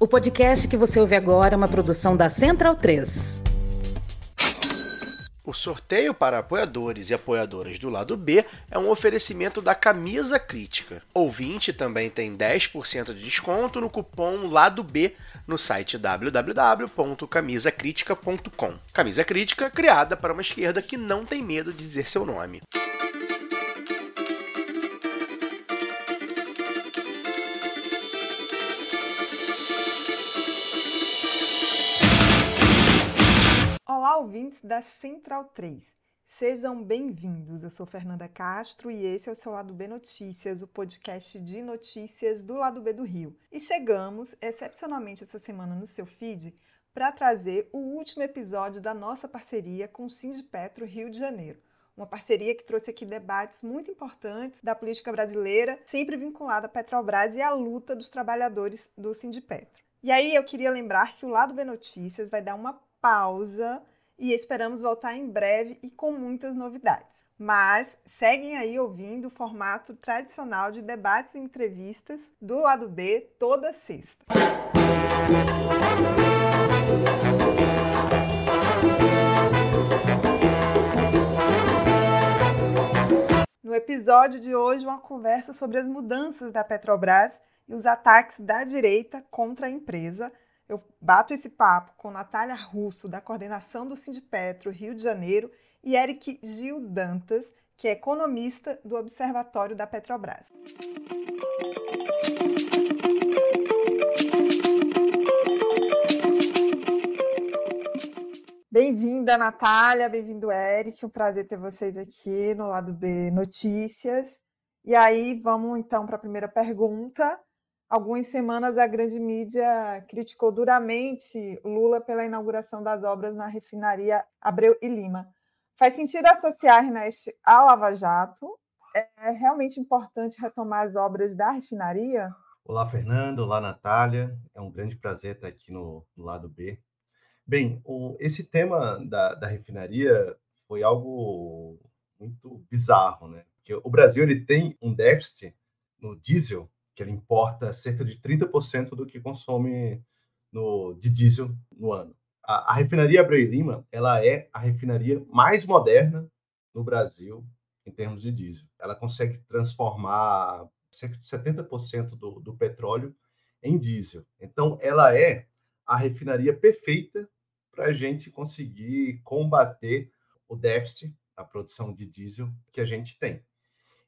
O podcast que você ouve agora é uma produção da Central 3. O sorteio para apoiadores e apoiadoras do lado B é um oferecimento da Camisa Crítica. Ouvinte também tem 10% de desconto no cupom Lado B no site www.camisacritica.com. Camisa Crítica criada para uma esquerda que não tem medo de dizer seu nome. Ouvintes da Central 3. Sejam bem-vindos. Eu sou Fernanda Castro e esse é o seu Lado B Notícias, o podcast de notícias do Lado B do Rio. E chegamos, excepcionalmente essa semana no seu feed, para trazer o último episódio da nossa parceria com o Sindipetro Rio de Janeiro. Uma parceria que trouxe aqui debates muito importantes da política brasileira, sempre vinculada à Petrobras e à luta dos trabalhadores do Sindipetro. E aí eu queria lembrar que o Lado B Notícias vai dar uma pausa e esperamos voltar em breve e com muitas novidades. Mas seguem aí ouvindo o formato tradicional de debates e entrevistas do lado B toda sexta. No episódio de hoje, uma conversa sobre as mudanças da Petrobras e os ataques da direita contra a empresa, eu bato esse papo com Natália Russo, da coordenação do Sindipetro Rio de Janeiro, e Eric Gil Dantas, que é economista do Observatório da Petrobras. Bem-vinda, Natália, bem-vindo, Eric. Um prazer ter vocês aqui no lado B Notícias. E aí, vamos então para a primeira pergunta algumas semanas a grande mídia criticou duramente Lula pela inauguração das obras na refinaria Abreu e Lima. Faz sentido associar Ernest a Lava Jato? É realmente importante retomar as obras da refinaria? Olá, Fernando. Olá, Natália. É um grande prazer estar aqui no, no lado B. Bem, o, esse tema da, da refinaria foi algo muito bizarro, né? Porque o Brasil ele tem um déficit no diesel que ele importa cerca de 30% do que consome no, de diesel no ano. A, a refinaria Abreu Lima, ela é a refinaria mais moderna no Brasil em termos de diesel. Ela consegue transformar cerca de 70% do, do petróleo em diesel. Então, ela é a refinaria perfeita para a gente conseguir combater o déficit da produção de diesel que a gente tem.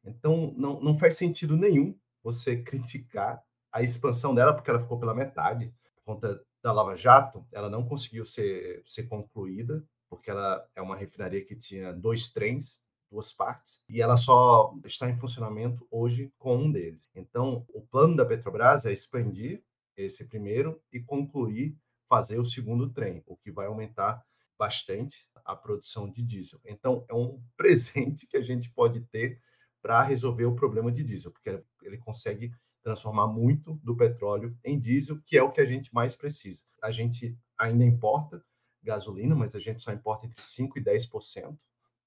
Então, não, não faz sentido nenhum você criticar a expansão dela, porque ela ficou pela metade, por conta da Lava Jato, ela não conseguiu ser, ser concluída, porque ela é uma refinaria que tinha dois trens, duas partes, e ela só está em funcionamento hoje com um deles. Então, o plano da Petrobras é expandir esse primeiro e concluir, fazer o segundo trem, o que vai aumentar bastante a produção de diesel. Então, é um presente que a gente pode ter para resolver o problema de diesel, porque ele consegue transformar muito do petróleo em diesel, que é o que a gente mais precisa. A gente ainda importa gasolina, mas a gente só importa entre 5% e 10%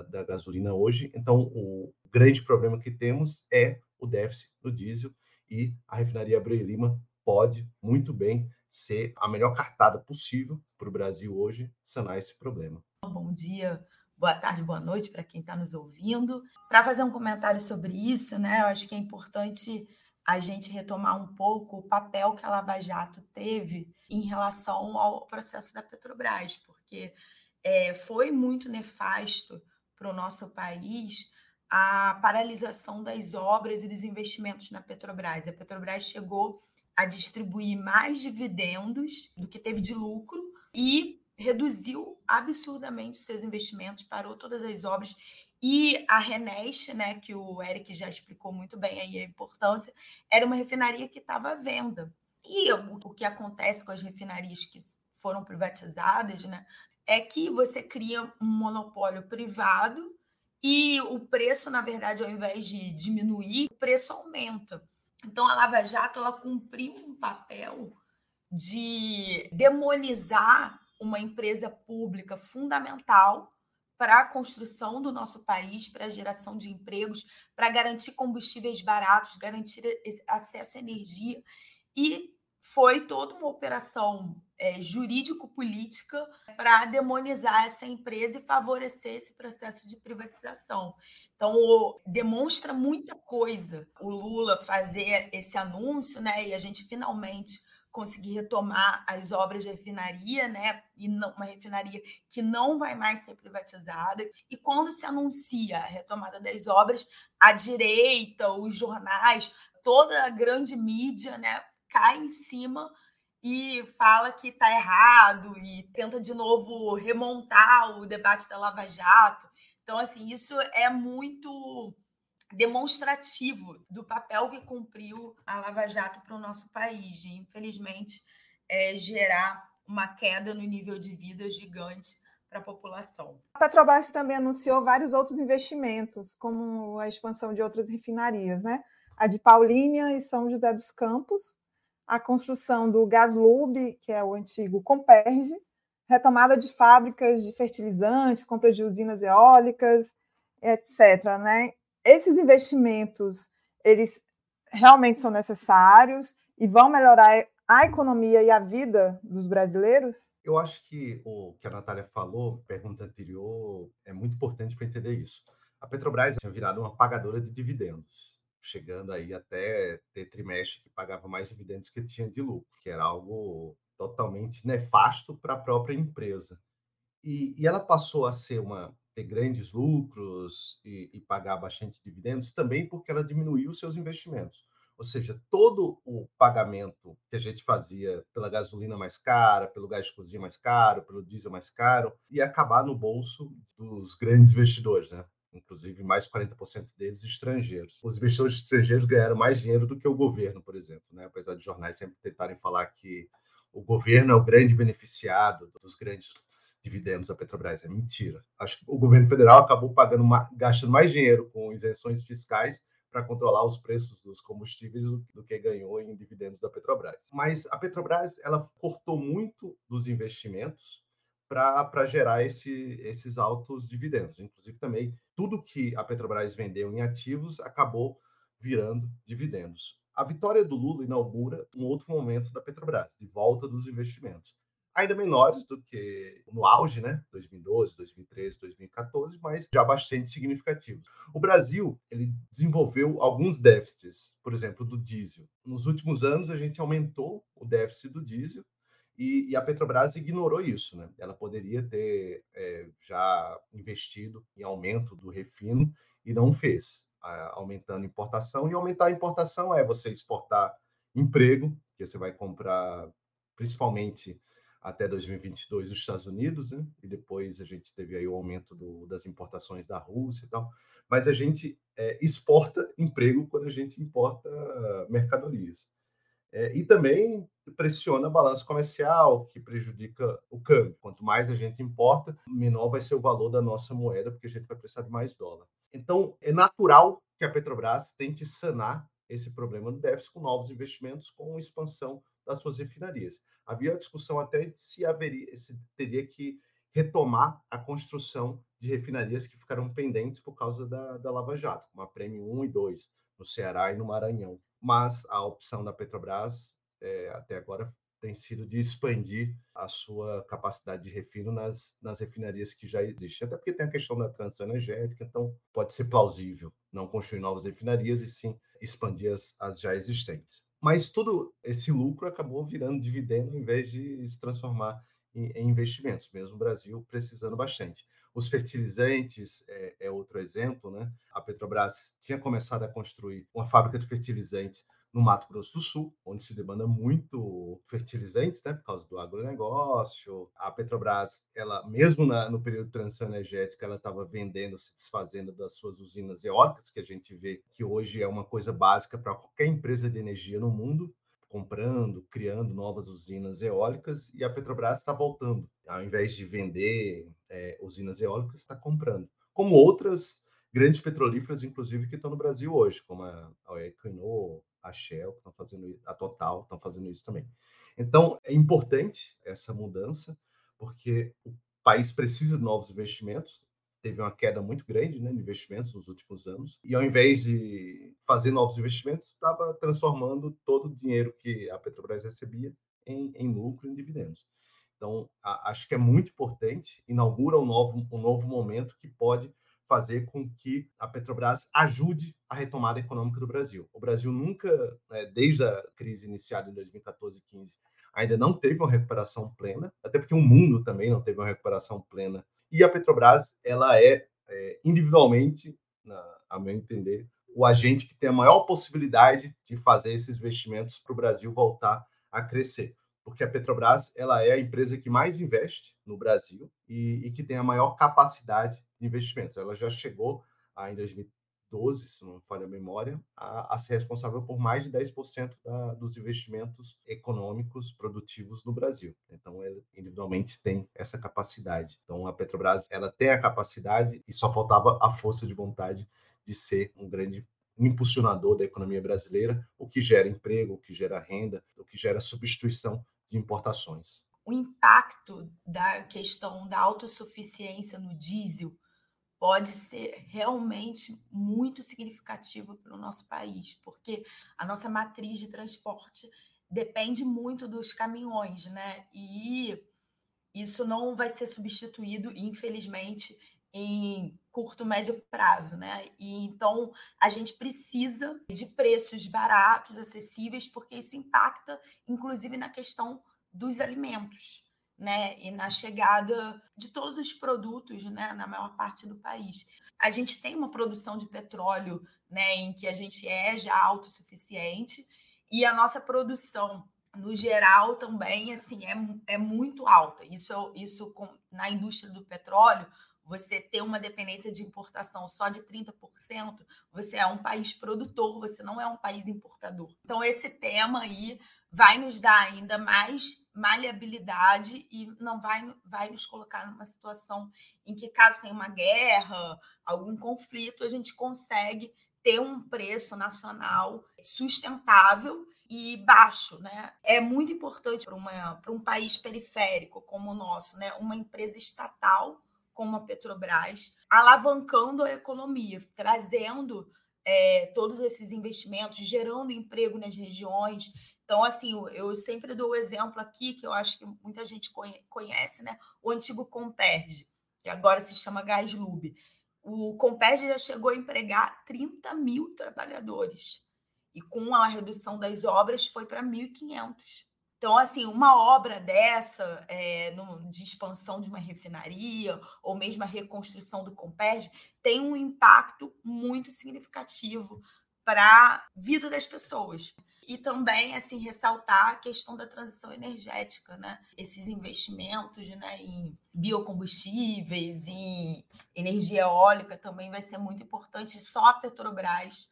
da gasolina hoje. Então, o grande problema que temos é o déficit do diesel e a refinaria Abreu Lima pode muito bem ser a melhor cartada possível para o Brasil hoje sanar esse problema. Bom dia, boa tarde, boa noite para quem está nos ouvindo. Para fazer um comentário sobre isso, né, eu acho que é importante a gente retomar um pouco o papel que a Lava Jato teve em relação ao processo da Petrobras, porque é, foi muito nefasto para o nosso país a paralisação das obras e dos investimentos na Petrobras. A Petrobras chegou a distribuir mais dividendos do que teve de lucro e reduziu absurdamente seus investimentos, parou todas as obras e a Renest, né, que o Eric já explicou muito bem aí a importância, era uma refinaria que estava à venda. E o que acontece com as refinarias que foram privatizadas, né, é que você cria um monopólio privado e o preço, na verdade, ao invés de diminuir, o preço aumenta. Então a Lava Jato ela cumpriu um papel de demonizar uma empresa pública fundamental para a construção do nosso país, para a geração de empregos, para garantir combustíveis baratos, garantir acesso à energia e foi toda uma operação é, jurídico-política para demonizar essa empresa e favorecer esse processo de privatização. Então, o, demonstra muita coisa o Lula fazer esse anúncio, né? E a gente finalmente conseguir retomar as obras de refinaria, né? E não, uma refinaria que não vai mais ser privatizada. E quando se anuncia a retomada das obras, a direita, os jornais, toda a grande mídia, né, cai em cima e fala que está errado e tenta de novo remontar o debate da Lava Jato. Então, assim, isso é muito demonstrativo do papel que cumpriu a Lava Jato para o nosso país, de, infelizmente, é, gerar uma queda no nível de vida gigante para a população. A Petrobras também anunciou vários outros investimentos, como a expansão de outras refinarias, né? A de Paulínia e São José dos Campos, a construção do Gaslub, que é o antigo Comperge, retomada de fábricas de fertilizantes, compra de usinas eólicas, etc. Né? Esses investimentos, eles realmente são necessários e vão melhorar a economia e a vida dos brasileiros? Eu acho que o que a Natália falou, pergunta anterior, é muito importante para entender isso. A Petrobras tinha virado uma pagadora de dividendos, chegando aí até ter trimestre que pagava mais dividendos que tinha de lucro, que era algo totalmente nefasto para a própria empresa. E, e, ela passou a ser uma ter grandes lucros e, e, pagar bastante dividendos também porque ela diminuiu seus investimentos. Ou seja, todo o pagamento que a gente fazia pela gasolina mais cara, pelo gás de cozinha mais caro, pelo diesel mais caro, ia acabar no bolso dos grandes investidores, né? inclusive mais 40% deles estrangeiros. Os investidores estrangeiros ganharam mais dinheiro do que o governo, por exemplo, né? apesar de jornais sempre tentarem falar que o governo é o grande beneficiado dos grandes dividendos da Petrobras. É mentira. Acho que o governo federal acabou pagando, gastando mais dinheiro com isenções fiscais para controlar os preços dos combustíveis do que ganhou em dividendos da Petrobras. Mas a Petrobras ela cortou muito dos investimentos para gerar esse, esses altos dividendos. Inclusive também tudo que a Petrobras vendeu em ativos acabou virando dividendos. A vitória do Lula inaugura um outro momento da Petrobras, de volta dos investimentos. Ainda menores do que no auge, né? 2012, 2013, 2014, mas já bastante significativos. O Brasil ele desenvolveu alguns déficits, por exemplo, do diesel. Nos últimos anos, a gente aumentou o déficit do diesel e, e, a Petrobras ignorou isso, né? Ela poderia ter é, já investido em aumento do refino e não fez aumentando importação. E aumentar a importação é você exportar emprego, que você vai comprar principalmente até 2022 dos Estados Unidos, né? e depois a gente teve aí o aumento do, das importações da Rússia e tal. Mas a gente é, exporta emprego quando a gente importa mercadorias. É, e também pressiona a balança comercial, que prejudica o câmbio. Quanto mais a gente importa, menor vai ser o valor da nossa moeda, porque a gente vai precisar de mais dólar. Então, é natural que a Petrobras tente sanar esse problema do déficit com novos investimentos, com expansão das suas refinarias. Havia a discussão até de se, haveria, se teria que retomar a construção de refinarias que ficaram pendentes por causa da, da Lava Jato, como a Prêmio 1 e 2, no Ceará e no Maranhão. Mas a opção da Petrobras, é, até agora, tem sido de expandir a sua capacidade de refino nas, nas refinarias que já existem. Até porque tem a questão da transição energética, então pode ser plausível não construir novas refinarias e sim expandir as, as já existentes. Mas todo esse lucro acabou virando dividendo em vez de se transformar em, em investimentos, mesmo o Brasil precisando bastante. Os fertilizantes é, é outro exemplo, né? A Petrobras tinha começado a construir uma fábrica de fertilizantes no Mato Grosso do Sul, onde se demanda muito fertilizantes, né, por causa do agronegócio. A Petrobras, ela mesmo na, no período de transição energética, ela estava vendendo, se desfazendo das suas usinas eólicas, que a gente vê que hoje é uma coisa básica para qualquer empresa de energia no mundo, comprando, criando novas usinas eólicas, e a Petrobras está voltando. Ao invés de vender é, usinas eólicas, está comprando. Como outras grandes petrolíferas, inclusive, que estão no Brasil hoje, como a, a Equinor, a Shell, que estão fazendo a Total, estão fazendo isso também. Então, é importante essa mudança, porque o país precisa de novos investimentos. teve uma queda muito grande né, de investimentos nos últimos anos, e ao invés de fazer novos investimentos, estava transformando todo o dinheiro que a Petrobras recebia em, em lucro, em dividendos. Então, a, acho que é muito importante, inaugura um novo, um novo momento que pode fazer com que a Petrobras ajude a retomada econômica do Brasil. O Brasil nunca, né, desde a crise iniciada em 2014 e 15, ainda não teve uma recuperação plena, até porque o mundo também não teve uma recuperação plena. E a Petrobras, ela é, é individualmente, na, a meu entender, o agente que tem a maior possibilidade de fazer esses investimentos para o Brasil voltar a crescer. Porque a Petrobras ela é a empresa que mais investe no Brasil e, e que tem a maior capacidade de investimentos. Ela já chegou em 2000, 12, se não me falha a memória, a, a ser responsável por mais de 10% da, dos investimentos econômicos produtivos no Brasil. Então, ela individualmente tem essa capacidade. Então, a Petrobras ela tem a capacidade e só faltava a força de vontade de ser um grande impulsionador da economia brasileira, o que gera emprego, o que gera renda, o que gera substituição de importações. O impacto da questão da autossuficiência no diesel pode ser realmente muito significativo para o nosso país, porque a nossa matriz de transporte depende muito dos caminhões, né? E isso não vai ser substituído, infelizmente, em curto, médio prazo, né? E então a gente precisa de preços baratos, acessíveis, porque isso impacta, inclusive, na questão dos alimentos né, e na chegada de todos os produtos, né, na maior parte do país. A gente tem uma produção de petróleo, né, em que a gente é já autossuficiente e a nossa produção no geral também assim é, é muito alta. Isso isso com, na indústria do petróleo você ter uma dependência de importação só de 30%, você é um país produtor, você não é um país importador. Então, esse tema aí vai nos dar ainda mais maleabilidade e não vai, vai nos colocar numa situação em que, caso tenha uma guerra, algum conflito, a gente consegue ter um preço nacional sustentável e baixo, né? É muito importante para um país periférico como o nosso, né? Uma empresa estatal como a Petrobras alavancando a economia, trazendo é, todos esses investimentos, gerando emprego nas regiões, então, assim, eu sempre dou o exemplo aqui, que eu acho que muita gente conhece, né? O antigo Comperge, que agora se chama Gaslub. O Comperge já chegou a empregar 30 mil trabalhadores. E com a redução das obras foi para 1.500. Então, assim, uma obra dessa, é, no, de expansão de uma refinaria, ou mesmo a reconstrução do Comperge, tem um impacto muito significativo para a vida das pessoas. E também, assim, ressaltar a questão da transição energética, né? Esses investimentos né, em biocombustíveis, em energia eólica também vai ser muito importante. Só a Petrobras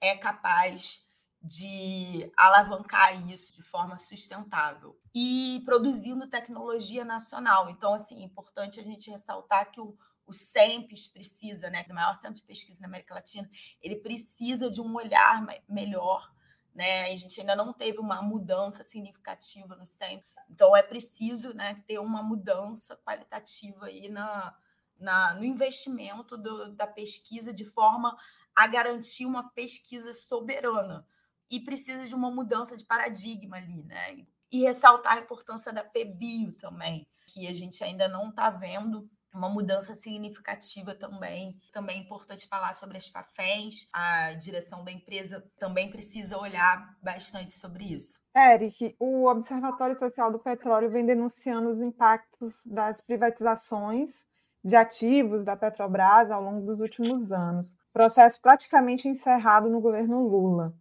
é capaz de alavancar isso de forma sustentável e produzindo tecnologia nacional. Então, assim, é importante a gente ressaltar que o, o SEMPES precisa, né, o maior centro de pesquisa na América Latina, ele precisa de um olhar melhor né? A gente ainda não teve uma mudança significativa no centro, então é preciso né, ter uma mudança qualitativa aí na, na, no investimento do, da pesquisa de forma a garantir uma pesquisa soberana e precisa de uma mudança de paradigma ali, né? E ressaltar a importância da PBio também, que a gente ainda não está vendo uma mudança significativa também. Também é importante falar sobre as FAFENs, a direção da empresa também precisa olhar bastante sobre isso. Eric, o Observatório Social do Petróleo vem denunciando os impactos das privatizações de ativos da Petrobras ao longo dos últimos anos. Processo praticamente encerrado no governo Lula.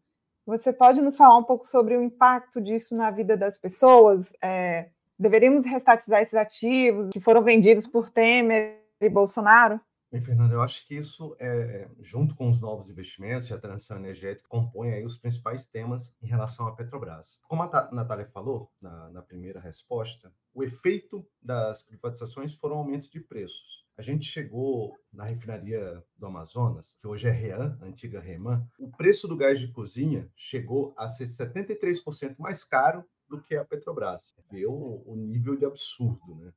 Você pode nos falar um pouco sobre o impacto disso na vida das pessoas? É, Deveríamos restatizar esses ativos que foram vendidos por Temer e Bolsonaro? Bem, Fernando, eu acho que isso, é, junto com os novos investimentos e a transição energética, compõe aí os principais temas em relação à Petrobras. Como a Natália falou na, na primeira resposta, o efeito das privatizações foram aumentos de preços. A gente chegou na refinaria do Amazonas, que hoje é REAN, antiga REMAN, o preço do gás de cozinha chegou a ser 73% mais caro do que a Petrobras. O, o nível de absurdo, né?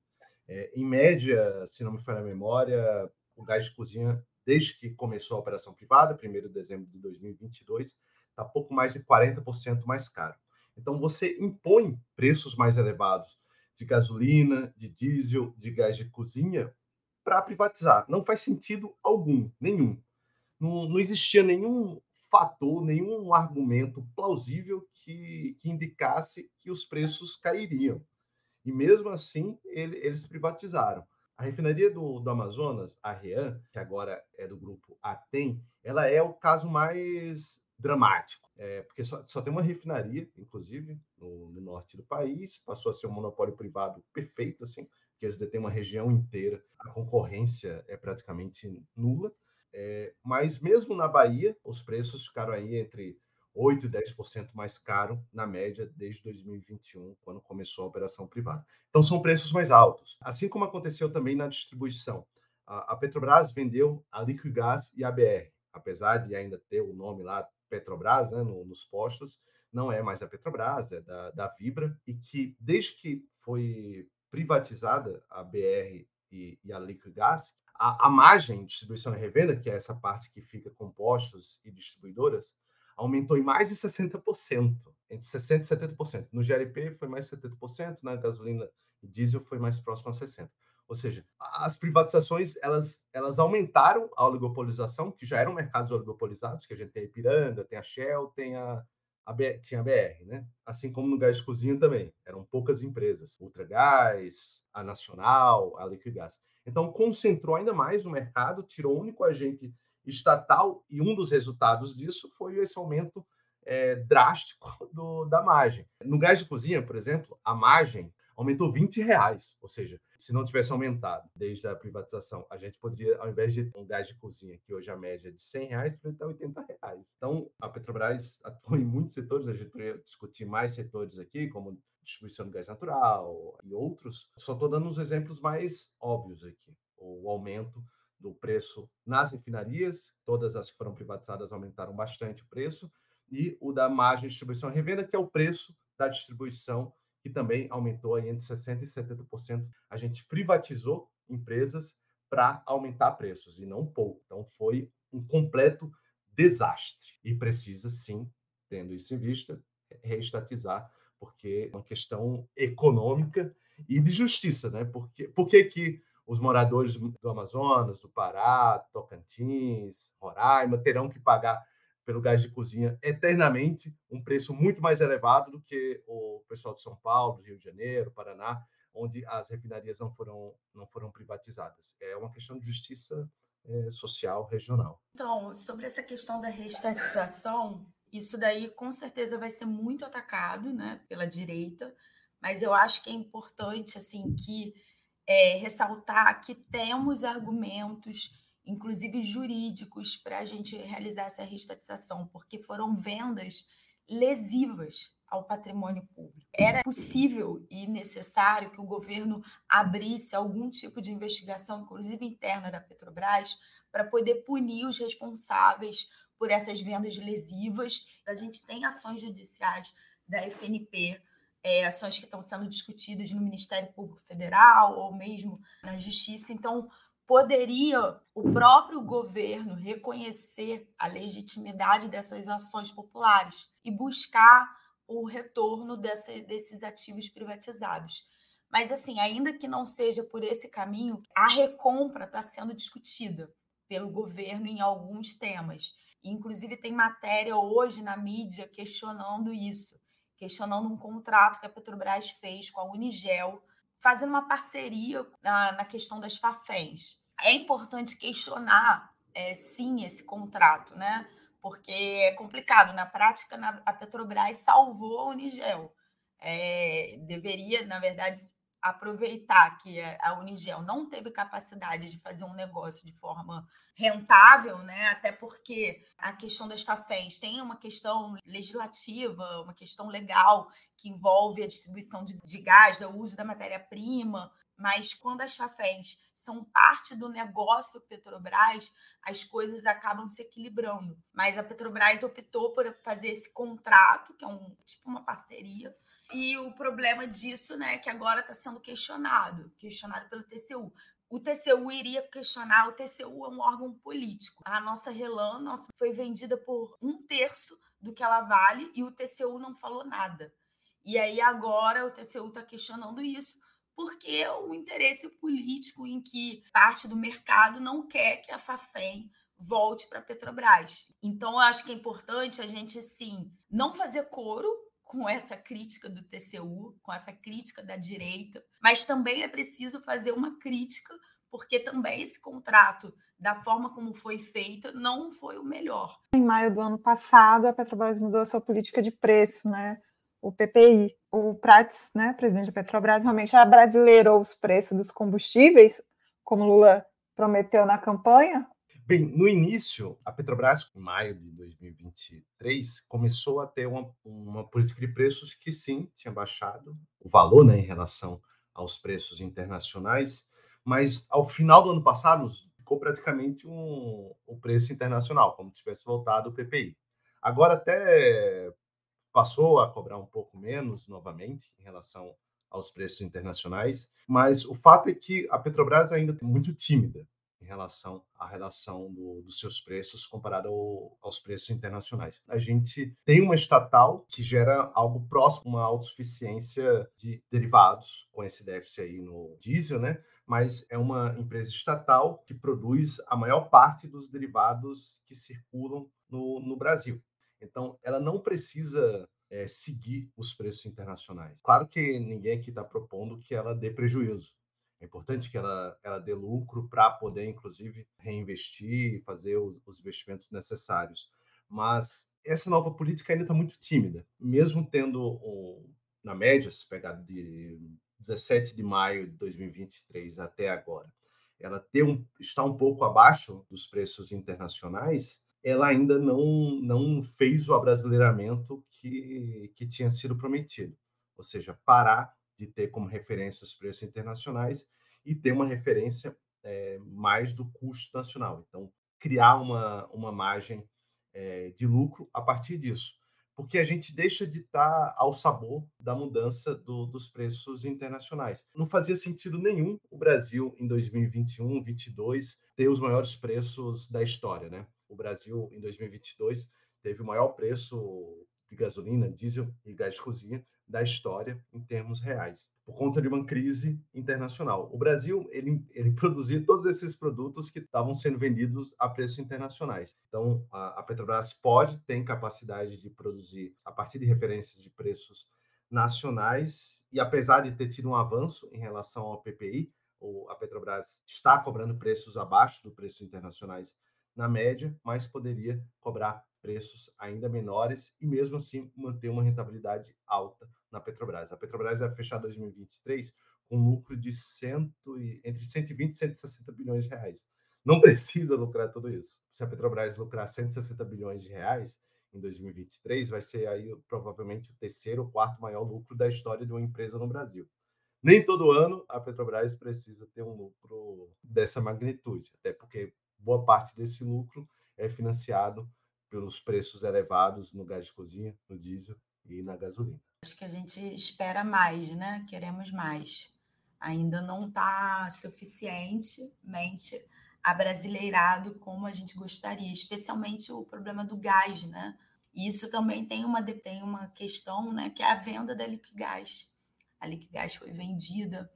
É, em média, se não me falha a memória, o gás de cozinha, desde que começou a operação privada, 1 de dezembro de 2022, está pouco mais de 40% mais caro. Então, você impõe preços mais elevados de gasolina, de diesel, de gás de cozinha para privatizar. Não faz sentido algum, nenhum. Não, não existia nenhum fator, nenhum argumento plausível que, que indicasse que os preços cairiam. E mesmo assim, ele, eles privatizaram. A refinaria do, do Amazonas, a REAN, que agora é do grupo Atem, ela é o caso mais dramático, é, porque só, só, tem uma refinaria, inclusive, no, no, norte do país, passou a ser um monopólio privado perfeito, assim, que eles detêm uma região inteira, a concorrência é praticamente nula, é, mas mesmo na Bahia, os preços ficaram aí entre 8% e 10% mais caro na média desde 2021, quando começou a operação privada. Então, são preços mais altos. Assim como aconteceu também na distribuição. A, Petrobras vendeu a Liquigás e a BR, apesar de ainda ter o nome lá Petrobras né, no, nos postos, não é mais a Petrobras, é da, da Vibra, e que desde que foi privatizada a BR e, e a Liquigás, a, a margem distribuição e revenda, que é essa parte que fica com postos e distribuidoras, aumentou em mais de 60%, entre 60% e 70%. No GLP foi mais de 70%, na gasolina e diesel foi mais próximo a 60%. Ou seja, as privatizações elas, elas aumentaram a oligopolização, que já eram mercados oligopolizados, que a gente tem a Ipiranga, tem a Shell, tem a, a BR, tinha a BR, né? Assim como no gás cozinha também, eram poucas empresas, Ultragás, a Nacional, a Liquigás. Então concentrou ainda mais o mercado, tirou o único agente estatal, e um dos resultados disso foi esse aumento é, drástico do, da margem. No gás de cozinha, por exemplo, a margem aumentou 20 reais, ou seja, se não tivesse aumentado desde a privatização, a gente poderia, ao invés de um gás de cozinha, que hoje a média é de 100 reais, poderia estar 80 reais. Então, a Petrobras atua em muitos setores, a gente poderia discutir mais setores aqui, como distribuição de gás natural e outros. Só estou dando os exemplos mais óbvios aqui. O aumento do preço nas refinarias, todas as que foram privatizadas aumentaram bastante o preço, e o da margem de distribuição e revenda, que é o preço da distribuição, que também aumentou aí entre 60% e 70%. A gente privatizou empresas para aumentar preços, e não pouco. Então, foi um completo desastre. E precisa, sim, tendo isso em vista, reestatizar, porque é uma questão econômica e de justiça, né? Porque, por que, que os moradores do Amazonas, do Pará, Tocantins, Roraima terão que pagar pelo gás de cozinha eternamente um preço muito mais elevado do que o pessoal de São Paulo, Rio de Janeiro, Paraná, onde as refinarias não foram não foram privatizadas. É uma questão de justiça é, social regional. Então, sobre essa questão da reestatização, isso daí com certeza vai ser muito atacado, né, pela direita, mas eu acho que é importante assim que é, ressaltar que temos argumentos, inclusive jurídicos, para a gente realizar essa reestatização, porque foram vendas lesivas ao patrimônio público. Era possível e necessário que o governo abrisse algum tipo de investigação, inclusive interna da Petrobras, para poder punir os responsáveis por essas vendas lesivas. A gente tem ações judiciais da FNP é, ações que estão sendo discutidas no Ministério Público Federal ou mesmo na Justiça. Então, poderia o próprio governo reconhecer a legitimidade dessas ações populares e buscar o retorno dessa, desses ativos privatizados. Mas, assim, ainda que não seja por esse caminho, a recompra está sendo discutida pelo governo em alguns temas. Inclusive, tem matéria hoje na mídia questionando isso questionando um contrato que a Petrobras fez com a Unigel, fazendo uma parceria na, na questão das Faféns. É importante questionar, é, sim, esse contrato, né? Porque é complicado. Na prática, na, a Petrobras salvou a Unigel. É, deveria, na verdade, aproveitar que a Unigel não teve capacidade de fazer um negócio de forma rentável, né? Até porque a questão das faféns tem uma questão legislativa, uma questão legal que envolve a distribuição de, de gás, o uso da matéria-prima, mas quando as faféns são parte do negócio Petrobras, as coisas acabam se equilibrando. Mas a Petrobras optou por fazer esse contrato, que é um tipo uma parceria, e o problema disso, né, é que agora está sendo questionado, questionado pelo TCU. o TCU iria questionar. O TCU é um órgão político. A nossa Relan nossa, foi vendida por um terço do que ela vale e o TCU não falou nada. E aí agora o TCU está questionando isso porque o interesse político em que parte do mercado não quer que a Fafem volte para a Petrobras. Então, eu acho que é importante a gente, sim, não fazer coro com essa crítica do TCU, com essa crítica da direita, mas também é preciso fazer uma crítica, porque também esse contrato, da forma como foi feita, não foi o melhor. Em maio do ano passado, a Petrobras mudou a sua política de preço, né? O PPI. O Prats, né, presidente da Petrobras, realmente abrasileirou os preços dos combustíveis, como Lula prometeu na campanha, Bem, no início, a Petrobras, em maio de 2023, começou a ter uma, uma política de preços que sim tinha baixado o valor né, em relação aos preços internacionais, mas ao final do ano passado ficou praticamente um, o preço internacional, como se tivesse voltado o PPI. Agora até passou a cobrar um pouco menos novamente em relação aos preços internacionais, mas o fato é que a Petrobras ainda é muito tímida em relação à relação do, dos seus preços comparado ao, aos preços internacionais. A gente tem uma estatal que gera algo próximo uma autossuficiência de derivados, com esse déficit aí no diesel, né? Mas é uma empresa estatal que produz a maior parte dos derivados que circulam no, no Brasil. Então, ela não precisa é, seguir os preços internacionais. Claro que ninguém aqui está propondo que ela dê prejuízo. É importante que ela, ela dê lucro para poder, inclusive, reinvestir e fazer os, os investimentos necessários. Mas essa nova política ainda está muito tímida, mesmo tendo, um, na média, se pegar de 17 de maio de 2023 até agora, ela um, está um pouco abaixo dos preços internacionais, ela ainda não, não fez o abrasileiramento que, que tinha sido prometido, ou seja, parar de ter como referência os preços internacionais e ter uma referência é, mais do custo nacional. Então, criar uma, uma margem é, de lucro a partir disso. Porque a gente deixa de estar ao sabor da mudança do, dos preços internacionais. Não fazia sentido nenhum o Brasil, em 2021, 2022, ter os maiores preços da história. Né? O Brasil, em 2022, teve o maior preço de gasolina, diesel e gás de cozinha da história em termos reais, por conta de uma crise internacional. O Brasil ele, ele produzia todos esses produtos que estavam sendo vendidos a preços internacionais. Então, a, a Petrobras pode, tem capacidade de produzir a partir de referências de preços nacionais, e apesar de ter tido um avanço em relação ao PPI, a Petrobras está cobrando preços abaixo dos preços internacionais na média, mas poderia cobrar preços ainda menores e mesmo assim manter uma rentabilidade alta na Petrobras. A Petrobras vai fechar 2023 com lucro de cento e, entre 120 e 160 bilhões de reais. Não precisa lucrar tudo isso. Se a Petrobras lucrar 160 bilhões de reais em 2023, vai ser aí provavelmente o terceiro ou quarto maior lucro da história de uma empresa no Brasil. Nem todo ano a Petrobras precisa ter um lucro dessa magnitude, até porque boa parte desse lucro é financiado pelos preços elevados no gás de cozinha, no diesel e na gasolina. Acho que a gente espera mais, né? Queremos mais. Ainda não está suficientemente abrasileirado como a gente gostaria, especialmente o problema do gás, né? Isso também tem uma, tem uma questão, né, que é a venda da Liquigás. A Liquigás foi vendida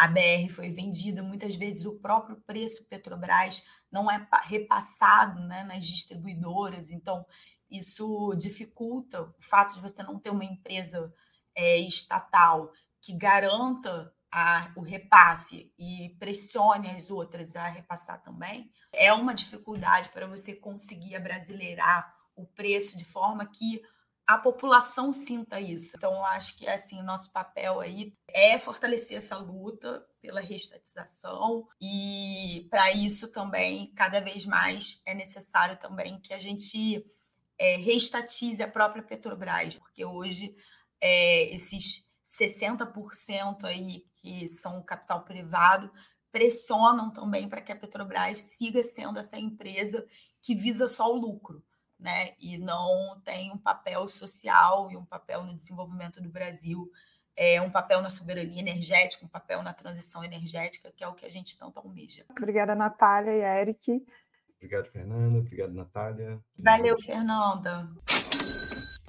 a BR foi vendida, muitas vezes o próprio preço Petrobras não é repassado né, nas distribuidoras, então isso dificulta o fato de você não ter uma empresa é, estatal que garanta a, o repasse e pressione as outras a repassar também, é uma dificuldade para você conseguir abrasileirar o preço de forma que a população sinta isso. Então, eu acho que assim, nosso papel aí é fortalecer essa luta pela reestatização e para isso também cada vez mais é necessário também que a gente é, reestatize a própria Petrobras, porque hoje é, esses 60% aí que são capital privado pressionam também para que a Petrobras siga sendo essa empresa que visa só o lucro né? E não tem um papel social e um papel no desenvolvimento do Brasil é, um papel na soberania energética, um papel na transição energética, que é o que a gente tanto almeja. Obrigada, Natália e Eric. Obrigado, Fernanda. Obrigado, Natália. Valeu, Fernanda.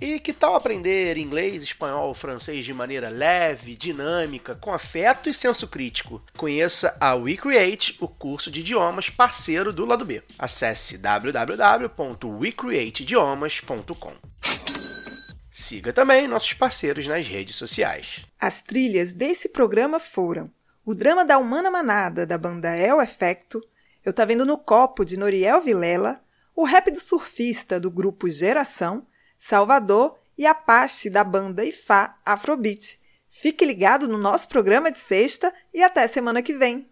E que tal aprender inglês, espanhol, francês de maneira leve, dinâmica, com afeto e senso crítico? Conheça a WeCreate, o curso de idiomas parceiro do lado B. Acesse www.wecreateidiomas.com. Siga também nossos parceiros nas redes sociais. As trilhas desse programa foram o drama da Humana Manada, da banda El Efecto, Eu Tá Vendo no Copo, de Noriel Vilela, o rap do surfista, do grupo Geração, Salvador e Apache, da banda Ifá Afrobeat. Fique ligado no nosso programa de sexta e até semana que vem.